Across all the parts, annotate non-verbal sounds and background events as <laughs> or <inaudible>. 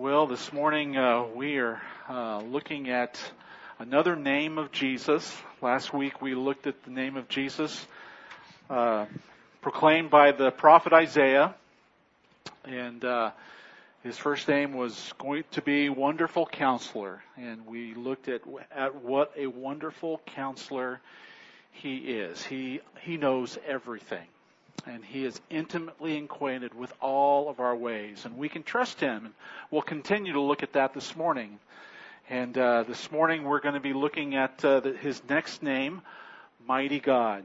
Well, this morning uh, we are uh, looking at another name of Jesus. Last week we looked at the name of Jesus uh, proclaimed by the prophet Isaiah, and uh, his first name was going to be Wonderful Counselor, and we looked at at what a wonderful counselor he is. He he knows everything and he is intimately acquainted with all of our ways, and we can trust him. And we'll continue to look at that this morning. And uh, this morning we're going to be looking at uh, the, his next name, Mighty God.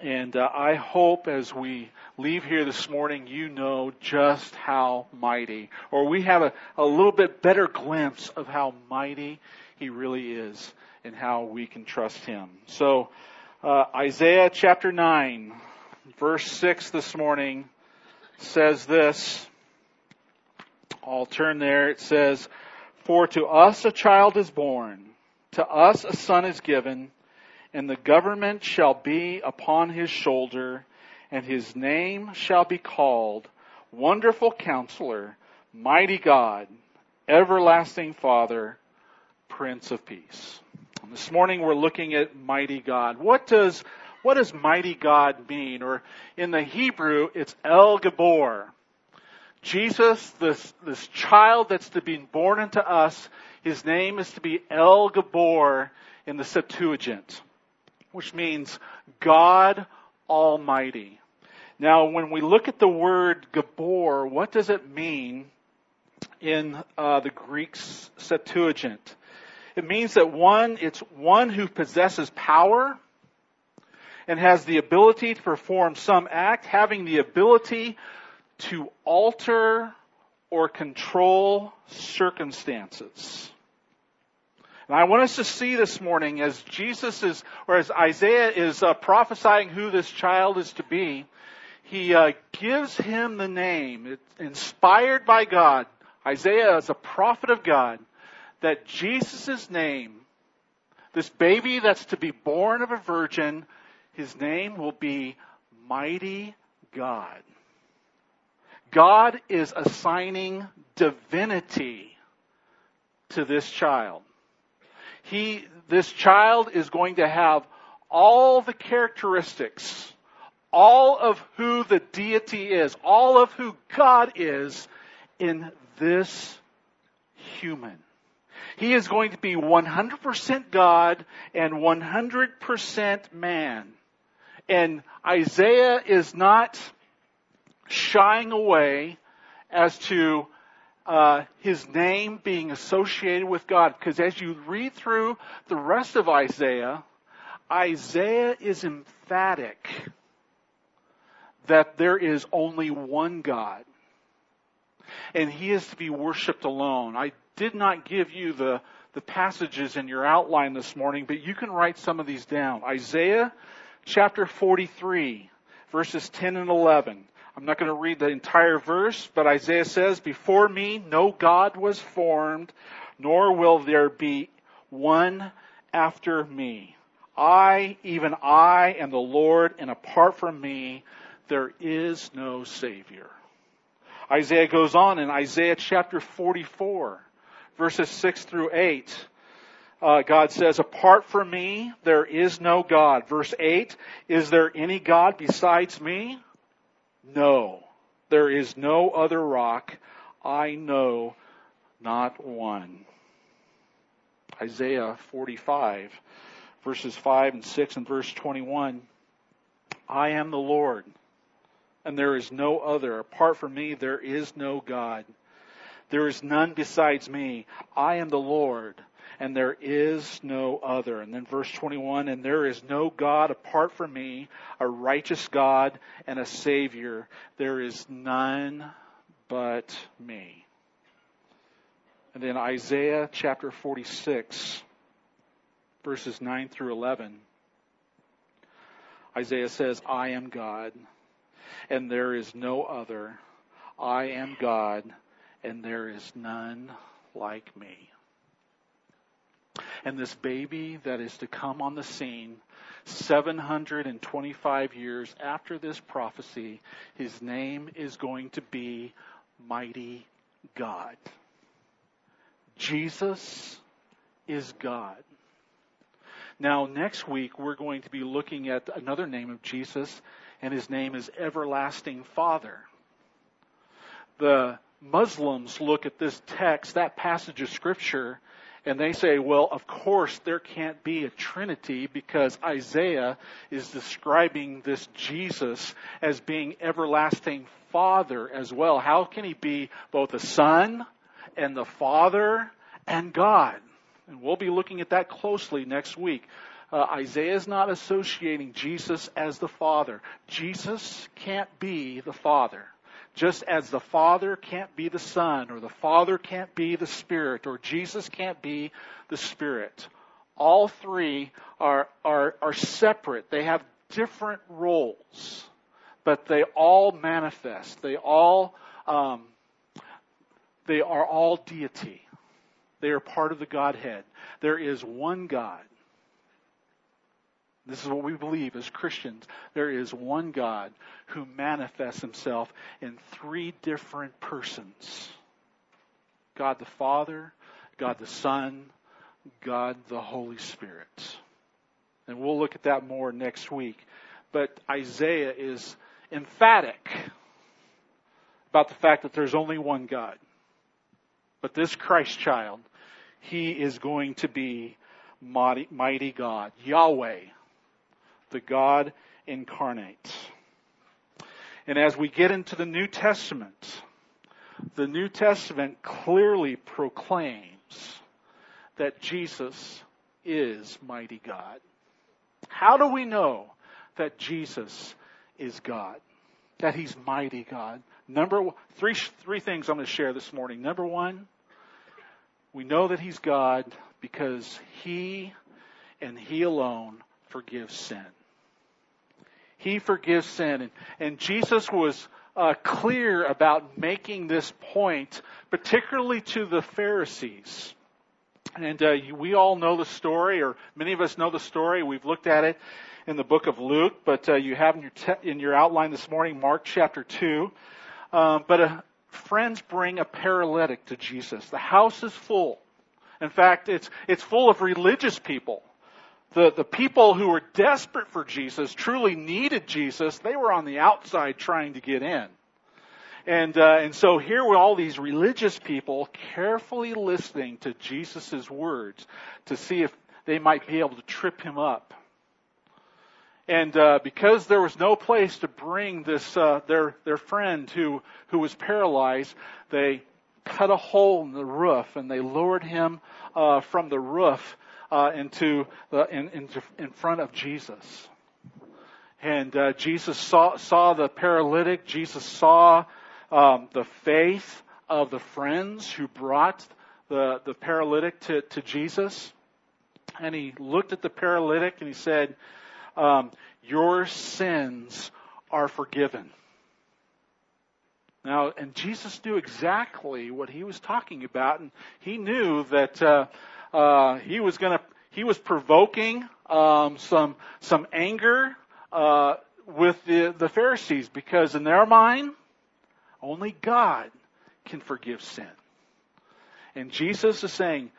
And uh, I hope as we leave here this morning, you know just how mighty, or we have a, a little bit better glimpse of how mighty he really is and how we can trust him. So, uh, Isaiah chapter 9 verse 6 this morning says this. I'll turn there. It says, For to us a child is born, to us a son is given, and the government shall be upon his shoulder, and his name shall be called Wonderful Counselor, Mighty God, Everlasting Father, Prince of Peace. And this morning we're looking at Mighty God. What does what does mighty God mean? Or in the Hebrew, it's El Gibbor. Jesus, this, this child that's to be born into us, his name is to be El Gibbor in the Septuagint, which means God Almighty. Now, when we look at the word Gibbor, what does it mean in uh, the Greek Septuagint? It means that one, it's one who possesses power, and has the ability to perform some act, having the ability to alter or control circumstances. And I want us to see this morning as Jesus is, or as Isaiah is uh, prophesying who this child is to be, he uh, gives him the name, it's inspired by God. Isaiah is a prophet of God, that Jesus' name, this baby that's to be born of a virgin, his name will be Mighty God. God is assigning divinity to this child. He, this child is going to have all the characteristics, all of who the deity is, all of who God is in this human. He is going to be 100% God and 100% man. And Isaiah is not shying away as to uh, his name being associated with God. Because as you read through the rest of Isaiah, Isaiah is emphatic that there is only one God. And he is to be worshiped alone. I did not give you the, the passages in your outline this morning, but you can write some of these down. Isaiah chapter 43, verses 10 and 11. I'm not going to read the entire verse, but Isaiah says, Before me no God was formed, nor will there be one after me. I, even I, am the Lord, and apart from me, there is no Savior. Isaiah goes on in Isaiah chapter 44, verses 6 through 8 uh, God says, apart from me, there is no God. Verse 8, is there any God besides me? No. There is no other rock. I know not one. Isaiah 45, verses 5 and 6 and verse 21. I am the Lord, and there is no other. Apart from me, there is no God. There is none besides me. I am the Lord and there is no other. And then verse 21, and there is no God apart from me, a righteous God and a Savior. There is none but me. And then Isaiah chapter 46, verses 9 through 11. Isaiah says, I am God, and there is no other. I am God, and there is none like me. And this baby that is to come on the scene 725 years after this prophecy, his name is going to be Mighty God. Jesus is God. Now, next week, we're going to be looking at another name of Jesus, and his name is Everlasting Father. The Muslims look at this text, that passage of Scripture, and they say, well, of course there can't be a Trinity because Isaiah is describing this Jesus as being everlasting Father as well. How can he be both a Son and the Father and God? And we'll be looking at that closely next week. Uh, Isaiah is not associating Jesus as the Father. Jesus can't be the Father. Just as the Father can't be the Son, or the Father can't be the Spirit, or Jesus can't be the Spirit. All three are, are, are separate. They have different roles, but they all manifest. They all, um, they are all deity. They are part of the Godhead. There is one God. This is what we believe as Christians. There is one God who manifests himself in three different persons God the Father, God the Son, God the Holy Spirit. And we'll look at that more next week. But Isaiah is emphatic about the fact that there's only one God. But this Christ child, he is going to be mighty, God, Yahweh, the God incarnate. And as we get into the New Testament, the New Testament clearly proclaims that Jesus is mighty God. How do we know that Jesus is God? That he's mighty God? Number three, three things I'm going to share this morning. Number one, we know that he's God because he and he alone forgives sin. He forgives sin. And, and Jesus was uh, clear about making this point, particularly to the Pharisees. And uh, we all know the story, or many of us know the story. We've looked at it in the book of Luke, but uh, you have in your, te- in your outline this morning Mark chapter 2. Um, but uh, friends bring a paralytic to Jesus. The house is full. In fact, it's, it's full of religious people. The, the people who were desperate for Jesus, truly needed Jesus, they were on the outside trying to get in. And, uh, and so here were all these religious people carefully listening to Jesus' words to see if they might be able to trip him up. And uh, because there was no place to bring this uh, their their friend who who was paralyzed, they cut a hole in the roof and they lowered him uh, from the roof uh, into the, in, in, in front of Jesus. And uh, Jesus saw saw the paralytic. Jesus saw um, the faith of the friends who brought the the paralytic to to Jesus. And he looked at the paralytic and he said um, your sins are forgiven. Now, and Jesus knew exactly what he was talking about, and he knew that uh, uh, he was going to he was provoking um, some some anger uh, with the the Pharisees because in their mind, only God can forgive sin, and Jesus is saying,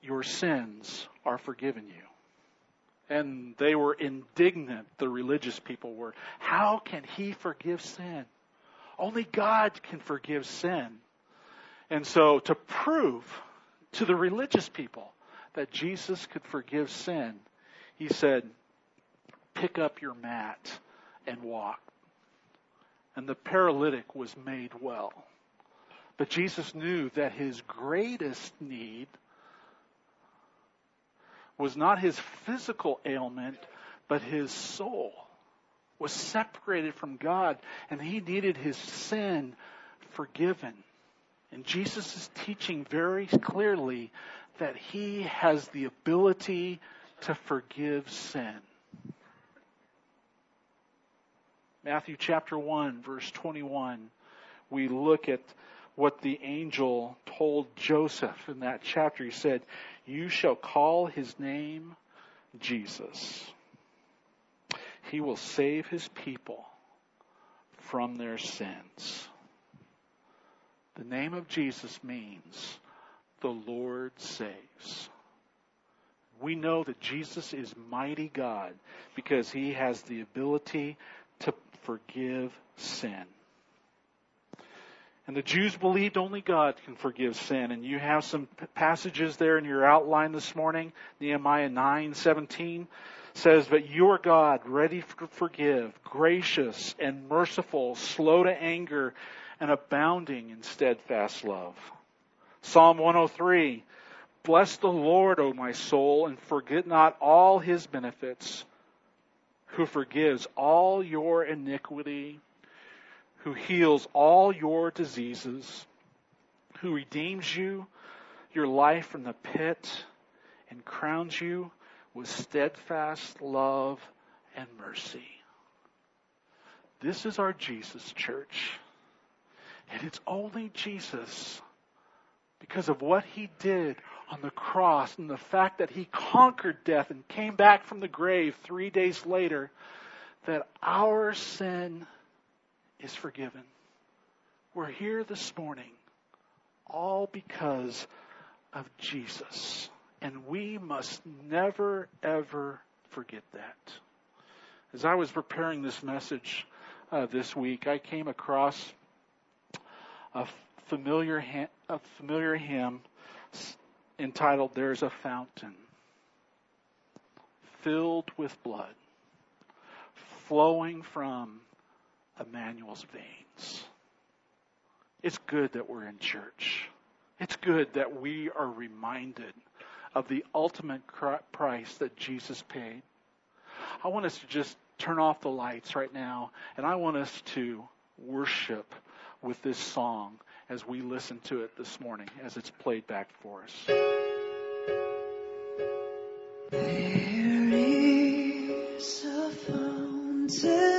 "Your sins are forgiven you." and they were indignant, the religious people were. How can he forgive sin? Only God can forgive sin. And so to prove to the religious people that Jesus could forgive sin, he said, pick up your mat and walk. And the paralytic was made well. But Jesus knew that his greatest need was not his physical ailment, but his soul was separated from God and he needed his sin forgiven. And Jesus is teaching very clearly that he has the ability to forgive sin. Matthew chapter 1 verse 21, we look at what the angel told Joseph in that chapter. He said, you shall call his name Jesus. He will save his people from their sins. The name of Jesus means the Lord saves. We know that Jesus is mighty God because he has the ability to forgive sin. And the Jews believed only God can forgive sin. And you have some passages there in your outline this morning. Nehemiah 9:17 says, "But your God, ready to forgive, gracious and merciful, slow to anger, and abounding in steadfast love." Psalm 103, "Bless the Lord, O my soul, and forget not all his benefits, who forgives all your iniquity, who heals all your diseases, who redeems you, your life from the pit, and crowns you with steadfast love and mercy. This is our Jesus church. And it's only Jesus because of what he did on the cross and the fact that he conquered death and came back from the grave three days later that our sin is forgiven. We're here this morning all because of Jesus. And we must never, ever forget that. As I was preparing this message uh, this week, I came across a familiar, a familiar hymn entitled There's a Fountain filled with blood flowing from Emmanuel's veins. It's good that we're in church. It's good that we are reminded of the ultimate price that Jesus paid. I want us to just turn off the lights right now, and I want us to worship with this song as we listen to it this morning, as it's played back for us. There is a fountain.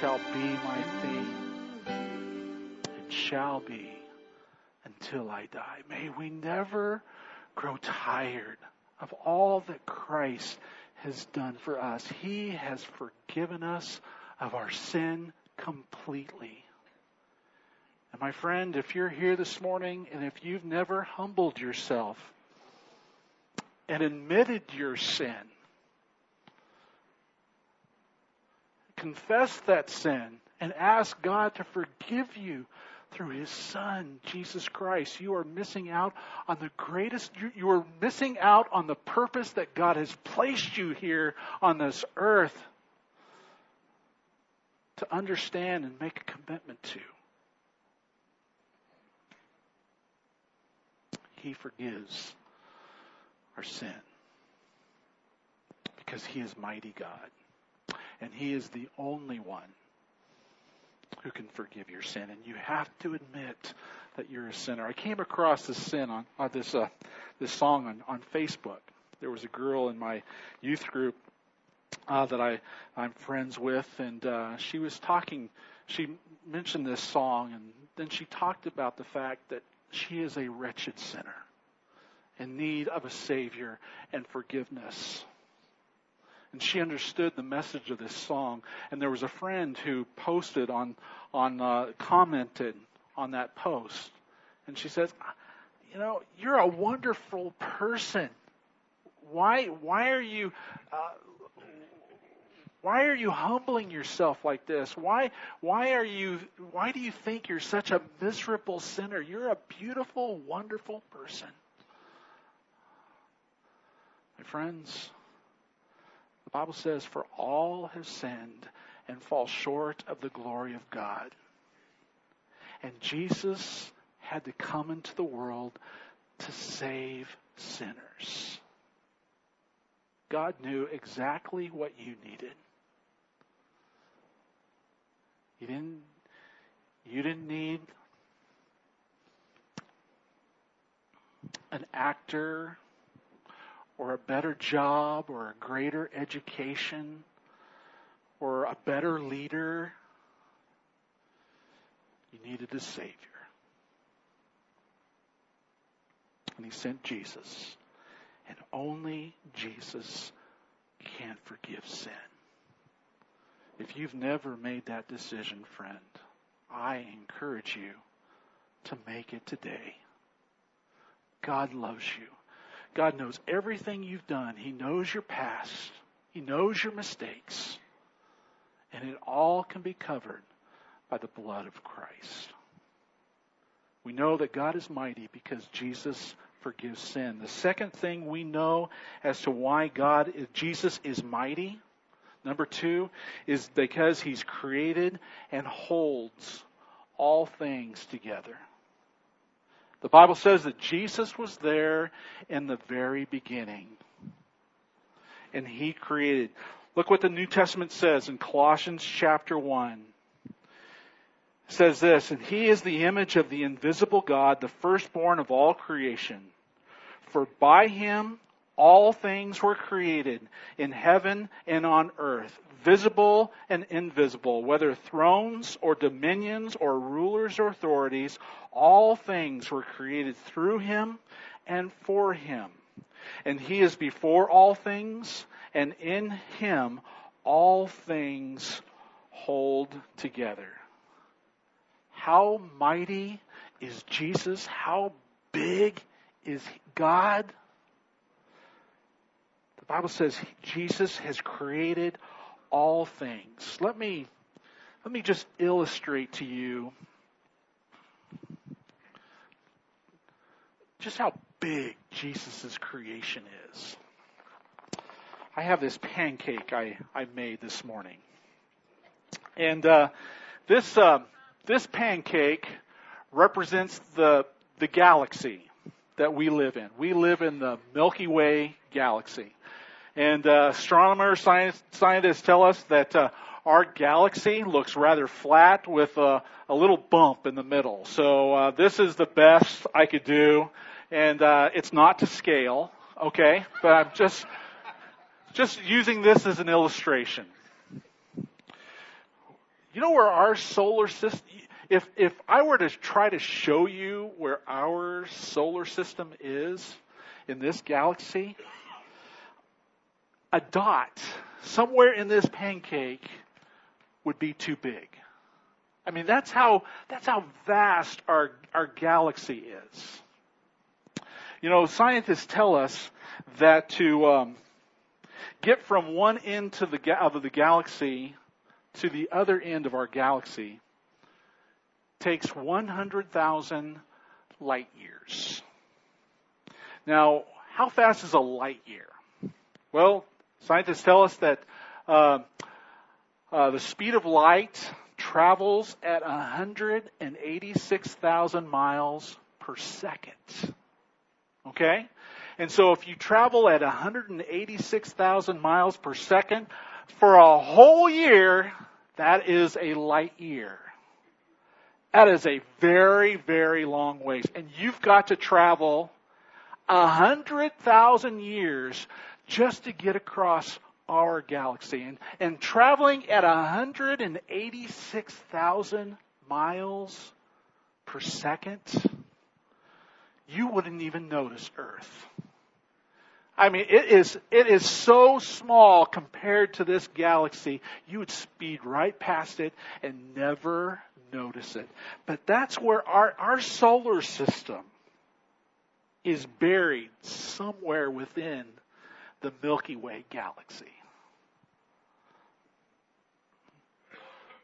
Be my theme and shall be until I die. May we never grow tired of all that Christ has done for us. He has forgiven us of our sin completely. And my friend, if you're here this morning and if you've never humbled yourself and admitted your sin, confess that sin and ask God to forgive you through His Son, Jesus Christ. You are missing out on the greatest, you are missing out on the purpose that God has placed you here on this earth to understand and make a commitment to. He forgives our sin because He is mighty God. And He is the only one who can forgive your sin. And you have to admit that you're a sinner. I came across this sin on, on this uh, this song on, on Facebook. There was a girl in my youth group uh, that I I'm friends with, and uh, she was talking. She mentioned this song, and then she talked about the fact that she is a wretched sinner in need of a Savior and forgiveness. And she understood the message of this song. And there was a friend who posted on, on uh, commented on that post. And she says, You know, you're a wonderful person. Why, why are you. Uh, why are you humbling yourself like this? Why, why are you, why do you think you're such a miserable sinner? You're a beautiful, wonderful person. My friends, Bible says, For all have sinned and fall short of the glory of God. And Jesus had to come into the world to save sinners. God knew exactly what you needed. You didn't, you didn't need an actor or a better job or a greater education or a better leader. You needed a Savior. And He sent Jesus. And only Jesus can forgive sin. If you've never made that decision, friend, I encourage you to make it today. God loves you. God knows everything you've done. He knows your past. He knows your mistakes. And it all can be covered by the blood of Christ. We know that God is mighty because Jesus forgives sin. The second thing we know as to why God is, Jesus is mighty, number 2, is because he's created and holds all things together. The Bible says that Jesus was there in the very beginning. And he created. Look what the New Testament says in Colossians chapter 1. It says this, and he is the image of the invisible God, the firstborn of all creation. For by him all things were created in heaven and on earth, visible and invisible, whether thrones or dominions or rulers or authorities, all things were created through him and for him. And he is before all things, and in him all things hold together. How mighty is Jesus? How big is God? Bible says Jesus has created all things. Let me, let me just illustrate to you just how big Jesus' creation is. I have this pancake I, I made this morning. And uh, this, uh, this pancake represents the, the galaxy that we live in. We live in the Milky Way galaxy. And uh, astronomers, science, scientists tell us that uh, our galaxy looks rather flat with a, a little bump in the middle. So uh, this is the best I could do, and uh, it's not to scale, okay? But I'm just just using this as an illustration. You know where our solar system, if, if I were to try to show you where our solar system is in this galaxy, a dot somewhere in this pancake would be too big. I mean, that's how, that's how vast our, our galaxy is. You know, scientists tell us that to um, get from one end to the, of the galaxy to the other end of our galaxy takes 100,000 light years. Now, how fast is a light year? Well, scientists tell us that uh, uh, the speed of light travels at 186,000 miles per second. Okay? And so if you travel at 186,000 miles per second for a whole year, that is a light year. That is a very, very long ways. And you've got to travel a hundred thousand years just to get across our galaxy. And, and traveling at 186,000 miles per second, you wouldn't even notice Earth. I mean, it is, it is so small compared to this galaxy, you would speed right past it and never notice it. But that's where our, our solar system is buried somewhere within the Milky Way galaxy.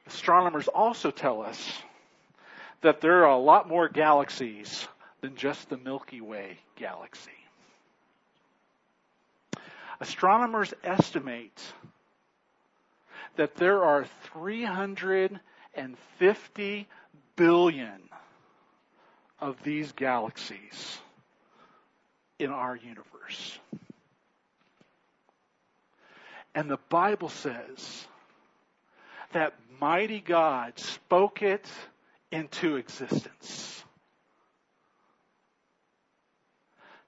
Astronomers also tell us that there are a lot more galaxies than just the Milky Way galaxy. Astronomers estimate that there are 350 billion of these galaxies in our universe. And the Bible says that mighty God spoke it into existence.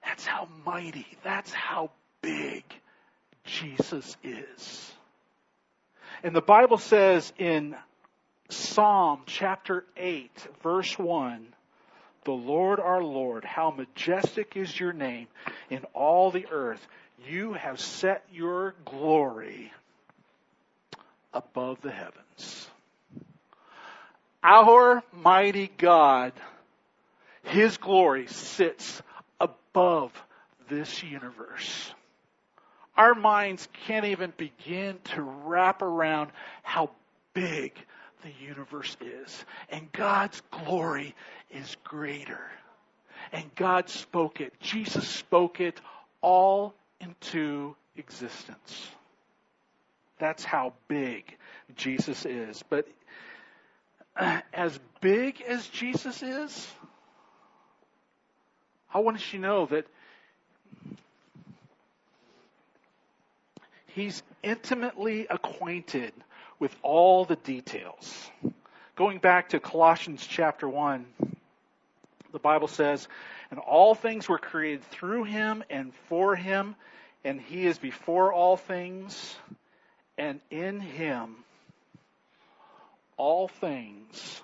That's how mighty, that's how big Jesus is. And the Bible says in Psalm chapter 8, verse 1, the Lord our Lord, how majestic is your name in all the earth. You have set your glory above the heavens. Our mighty God, His glory sits above this universe. Our minds can't even begin to wrap around how big the universe is. And God's glory is greater. And God spoke it. Jesus spoke it all into existence. That's how big Jesus is. But <clears throat> as big as Jesus is, I want you to know that He's intimately acquainted with all the details. Going back to Colossians chapter 1, the Bible says, And all things were created through him and for him, and he is before all things, and in him all things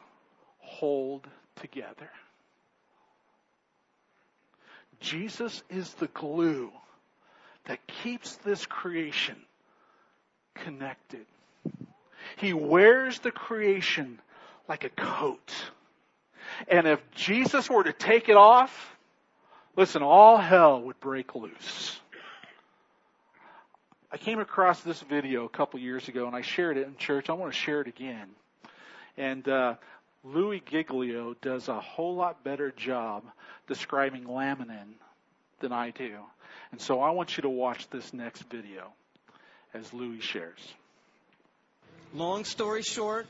hold together. Jesus is the glue that keeps this creation connected. He wears the creation like a coat. And if Jesus were to take it off, listen, all hell would break loose. I came across this video a couple years ago and I shared it in church. I want to share it again. And uh, Louis Giglio does a whole lot better job describing laminin than I do. And so I want you to watch this next video as Louis shares. Long story short,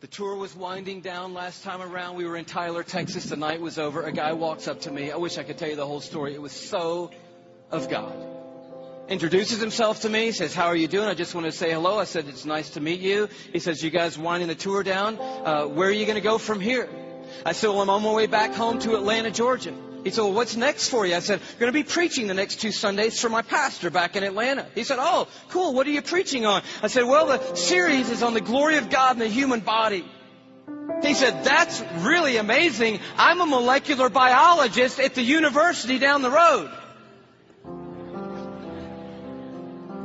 the tour was winding down last time around. We were in Tyler, Texas. The night was over. A guy walks up to me. I wish I could tell you the whole story. It was so of God. Introduces himself to me, says, How are you doing? I just want to say hello. I said, It's nice to meet you. He says, You guys winding the tour down? Uh, where are you going to go from here? I said, Well, I'm on my way back home to Atlanta, Georgia. He said, well, what's next for you? I said, I'm going to be preaching the next two Sundays for my pastor back in Atlanta. He said, oh, cool. What are you preaching on? I said, well, the series is on the glory of God in the human body. He said, that's really amazing. I'm a molecular biologist at the university down the road.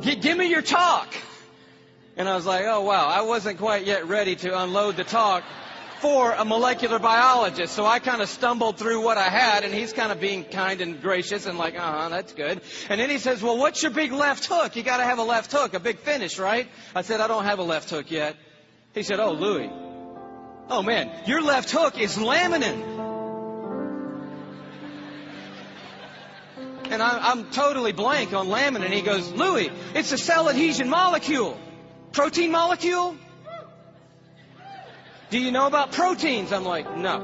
G- give me your talk. And I was like, oh wow, I wasn't quite yet ready to unload the talk for a molecular biologist. So I kind of stumbled through what I had and he's kind of being kind and gracious and like, uh-huh, that's good. And then he says, well, what's your big left hook? You gotta have a left hook, a big finish, right? I said, I don't have a left hook yet. He said, oh, Louis. Oh man, your left hook is laminin. And I'm, I'm totally blank on laminin. He goes, Louis, it's a cell adhesion molecule. Protein molecule? Do you know about proteins? I'm like, no.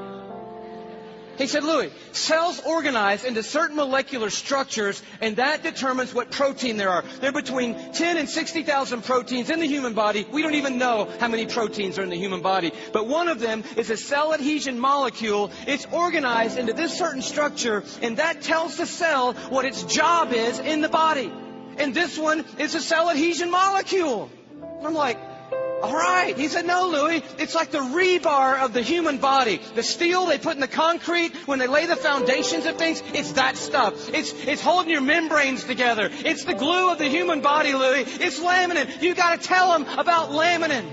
He said, Louis, cells organize into certain molecular structures, and that determines what protein there are. There are between 10 and 60,000 proteins in the human body. We don't even know how many proteins are in the human body. But one of them is a cell adhesion molecule. It's organized into this certain structure, and that tells the cell what its job is in the body. And this one is a cell adhesion molecule. I'm like, all right. He said, no, Louis. It's like the rebar of the human body. The steel they put in the concrete when they lay the foundations of things. It's that stuff. It's, it's holding your membranes together. It's the glue of the human body, Louis. It's laminin. You gotta tell them about laminin.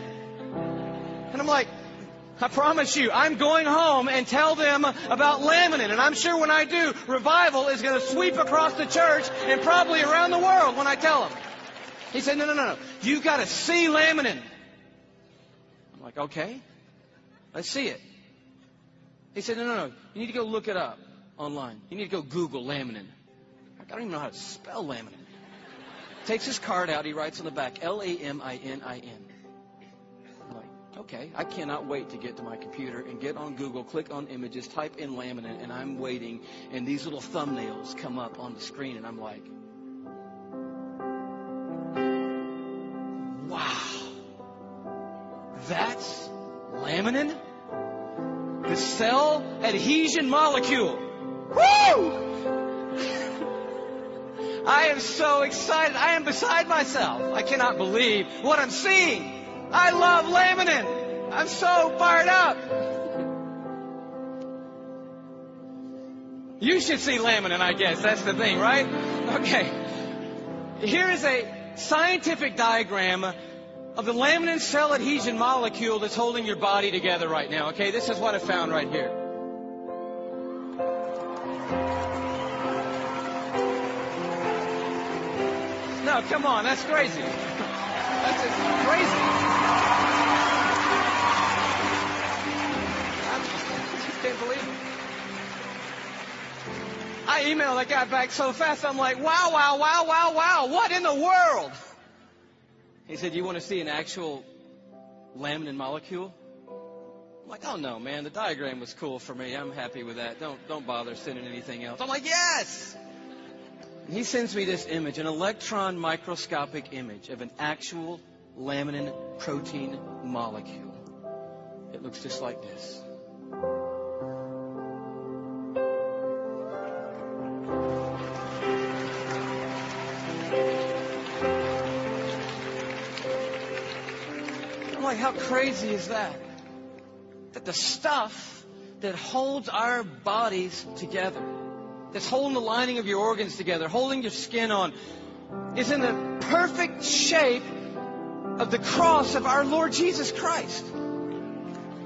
And I'm like, I promise you, I'm going home and tell them about laminin. And I'm sure when I do, revival is going to sweep across the church and probably around the world when I tell them. He said, no, no, no, no. You got to see laminin. Like, okay, let's see it. He said, no, no, no. You need to go look it up online. You need to go Google laminin. I don't even know how to spell laminin. Takes his card out. He writes on the back, L-A-M-I-N-I-N. I'm like, okay, I cannot wait to get to my computer and get on Google, click on images, type in laminin, and I'm waiting, and these little thumbnails come up on the screen, and I'm like, That's laminin? The cell adhesion molecule. Woo! <laughs> I am so excited. I am beside myself. I cannot believe what I'm seeing. I love laminin. I'm so fired up. You should see laminin, I guess. That's the thing, right? Okay. Here is a scientific diagram of the laminin cell adhesion molecule that's holding your body together right now. Okay, this is what I found right here. No, come on, that's crazy. That's just crazy. I can't believe it. I emailed that guy back so fast, I'm like, wow, wow, wow, wow, wow, what in the world? He said, you want to see an actual laminin molecule? I'm like, oh no, man, the diagram was cool for me. I'm happy with that. Don't, don't bother sending anything else. I'm like, yes! And he sends me this image, an electron microscopic image of an actual laminin protein molecule. It looks just like this. Like, how crazy is that? That the stuff that holds our bodies together, that's holding the lining of your organs together, holding your skin on, is in the perfect shape of the cross of our Lord Jesus Christ.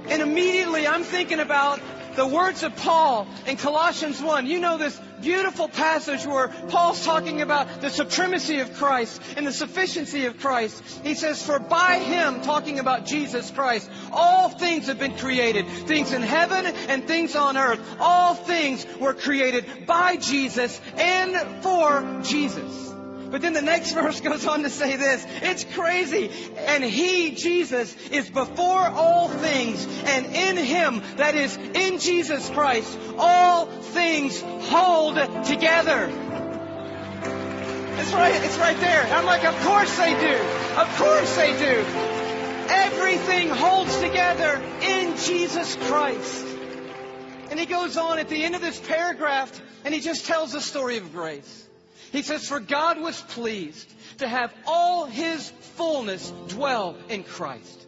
And immediately I'm thinking about the words of Paul in Colossians 1. You know this beautiful passage where Paul's talking about the supremacy of Christ and the sufficiency of Christ. He says, For by him, talking about Jesus Christ, all things have been created. Things in heaven and things on earth. All things were created by Jesus and for Jesus. But then the next <laughs> verse goes on to say this. It's crazy. And He, Jesus, is before all things. And in Him, that is, in Jesus Christ, all things hold together. It's right, it's right there. I'm like, of course they do. Of course they do. Everything holds together in Jesus Christ. And he goes on at the end of this paragraph and he just tells the story of grace. He says, For God was pleased to have all his fullness dwell in Christ.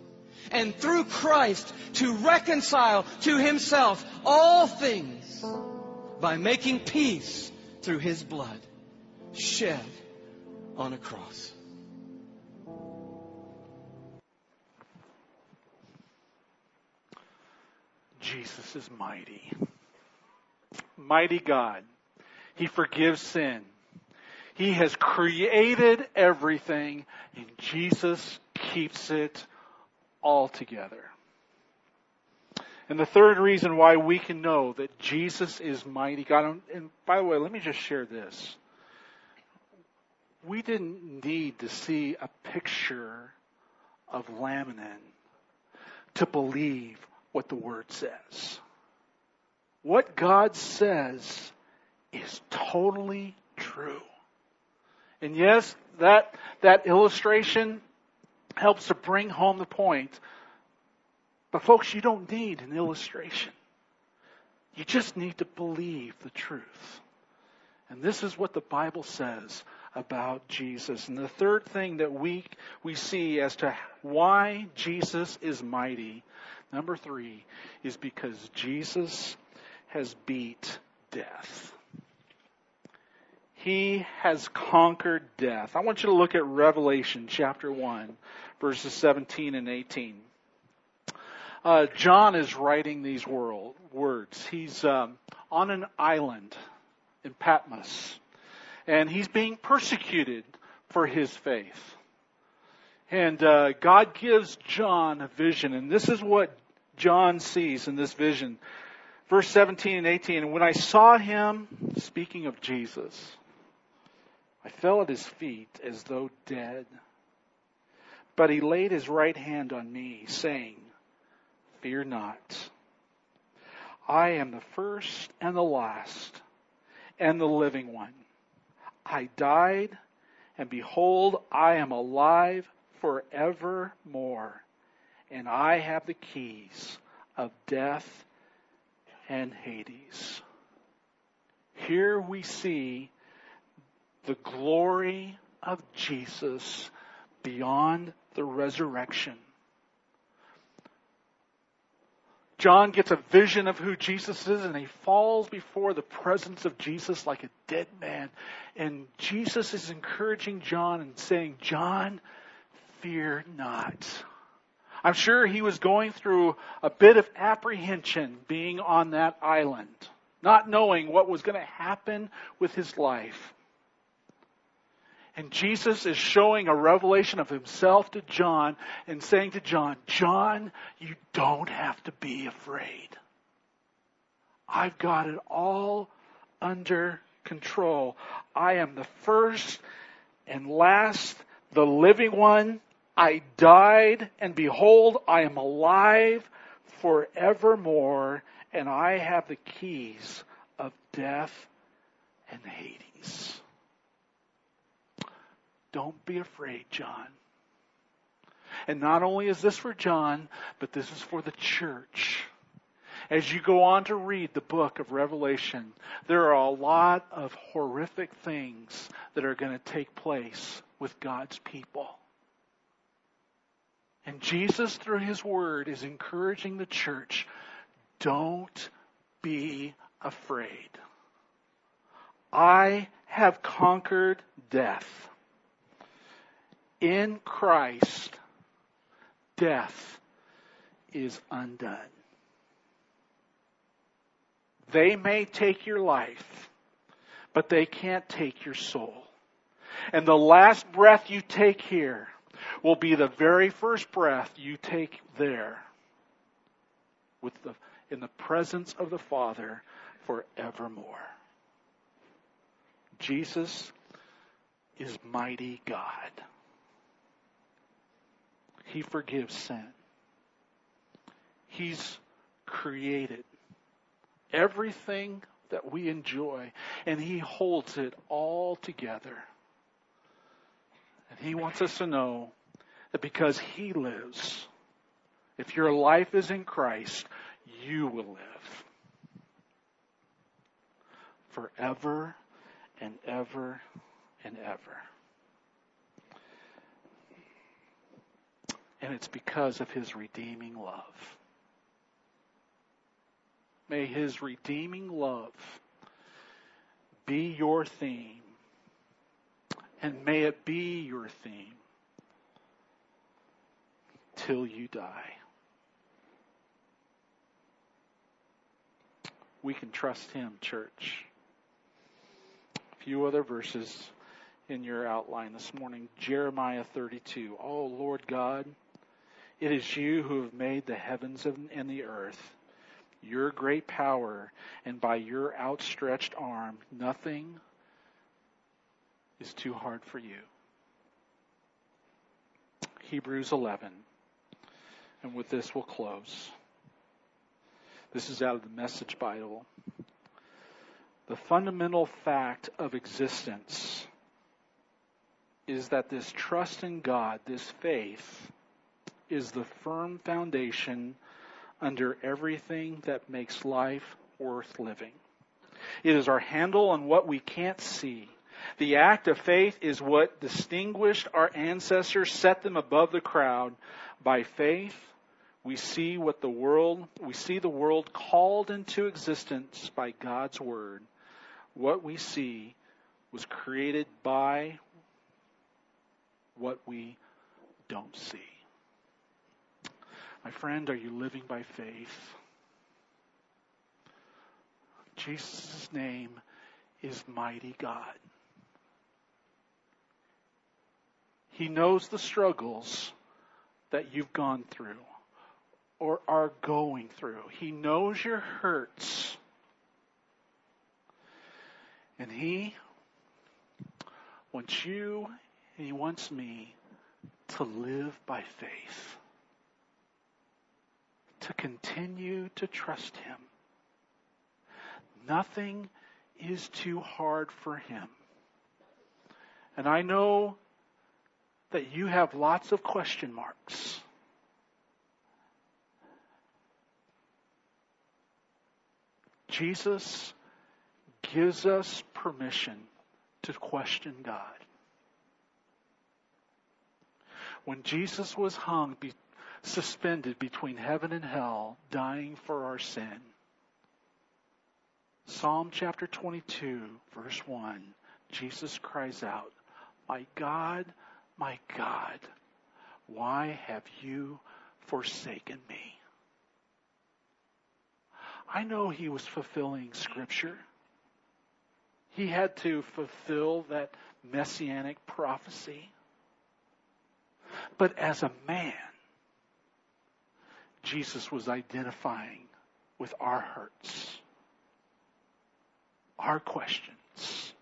And through Christ to reconcile to himself all things by making peace through his blood shed on a cross. Jesus is mighty. Mighty God. He forgives sin. He has created everything, and Jesus keeps it all together. And the third reason why we can know that Jesus is mighty God, and by the way, let me just share this. We didn't need to see a picture of laminin to believe what the Word says. What God says is totally true. And yes, that, that illustration helps to bring home the point. But folks, you don't need an illustration. You just need to believe the truth. And this is what the Bible says about Jesus. And the third thing that we, we see as to why Jesus is mighty, number three, is because Jesus has beat death. He has conquered death. I want you to look at Revelation chapter 1, verses 17 and 18. Uh, John is writing these world, words. He's um, on an island in Patmos, and he's being persecuted for his faith. And uh, God gives John a vision, and this is what John sees in this vision. Verse 17 and 18, and when I saw him, speaking of Jesus, I fell at his feet as though dead. But he laid his right hand on me, saying, Fear not. I am the first and the last and the living one. I died, and behold, I am alive forevermore, and I have the keys of death and Hades. Here we see the glory of Jesus beyond the resurrection. John gets a vision of who Jesus is and he falls before the presence of Jesus like a dead man. And Jesus is encouraging John and saying, John, fear not. I'm sure he was going through a bit of apprehension being on that island, not knowing what was going to happen with his life. And Jesus is showing a revelation of himself to John and saying to John, John, you don't have to be afraid. I've got it all under control. I am the first and last, the living one. I died, and behold, I am alive forevermore, and I have the keys of death and Hades. Don't be afraid, John. And not only is this for John, but this is for the church. As you go on to read the book of Revelation, there are a lot of horrific things that are going to take place with God's people. And Jesus, through his word, is encouraging the church don't be afraid. I have conquered death in Christ, death is undone. They may take your life, but they can't take your soul. And the last breath you take here will be the very first breath you take there with the, in the presence of the Father forevermore. Jesus is mighty God. He forgives sin. He's created everything that we enjoy, and He holds it all together. And He wants us to know that because He lives, if your life is in Christ, you will live. forever and ever and ever. And it's because of his redeeming love. May his redeeming love be your theme. And may it be your theme till you die. We can trust him, church. A few other verses in your outline this morning. Jeremiah 32. Oh, Lord God, it is you who have made the heavens and the earth. Your great power, and by your outstretched arm, nothing is too hard for you. Hebrews 11. And with this, we'll close. This is out of the Message Bible. The fundamental fact of existence is that this trust in God, this faith, is the firm foundation under everything that makes life worth living. It is our handle on what we can't see. The act of faith is what distinguished our ancestors, set them above the crowd. By faith, we see what the world, we see the world called into existence by God's word. What we see was created by what we don't see. My friend, are you living by faith? Jesus' name is Mighty God. He knows the struggles that you've gone through or are going through. He knows your hurts. And He wants you and He wants me to live by faith, to continue to trust Him. Nothing is too hard for Him. And I know that you have lots of question marks. Jesus gives us permission to question God. When Jesus was hung, suspended between heaven and hell, dying for our sin, Psalm chapter 22, verse 1, Jesus cries out, My God, my God, why have you forsaken me? I know he was fulfilling scripture. He had to fulfill that messianic prophecy. But as a man, Jesus was identifying with our hurts, our questions.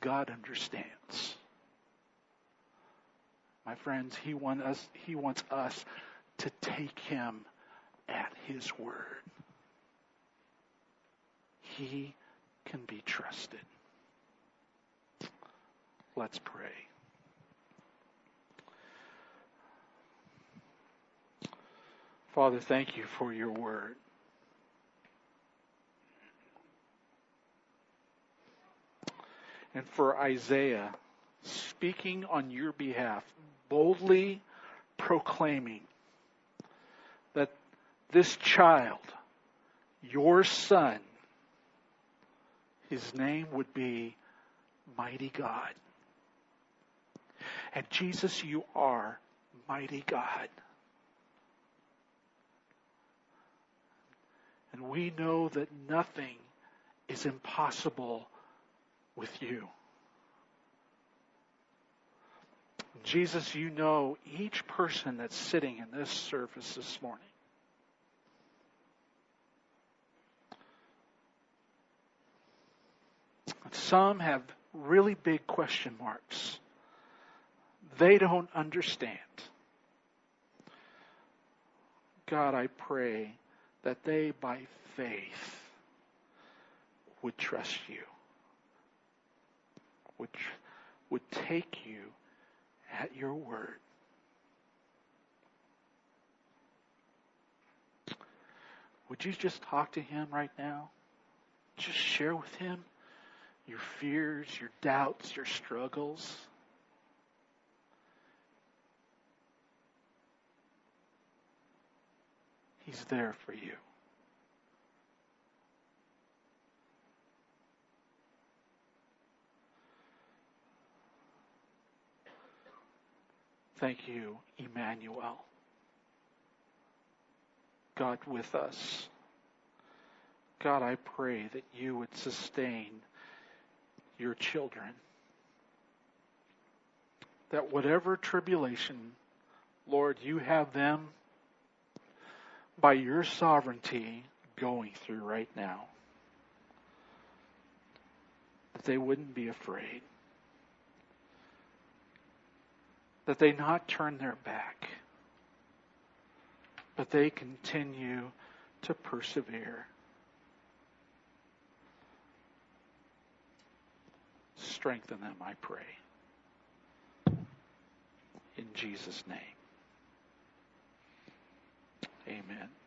God understands. My friends, he, want us, he wants us to take him at His word. He can be trusted. Let's pray. Father, thank you for your word. And for Isaiah speaking on your behalf, boldly proclaiming that this child, your son, his name would be Mighty God. And Jesus, you are Mighty God. And we know that nothing is impossible with you. Jesus, you know each person that's sitting in this service this morning. Some have really big question marks. They don't understand. God, I pray that they, by faith, would trust you, would, would take you at your word. Would you just talk to him right now? just share with Him your fears, your doubts, your struggles? He's there for you. Thank you, Emmanuel. God with us. God, I pray that you would sustain your children. That whatever tribulation, Lord, you have them by your sovereignty going through right now, that they wouldn't be afraid. That they not turn their back, but they continue to persevere. Strengthen them, I pray. In Jesus' name. Amen.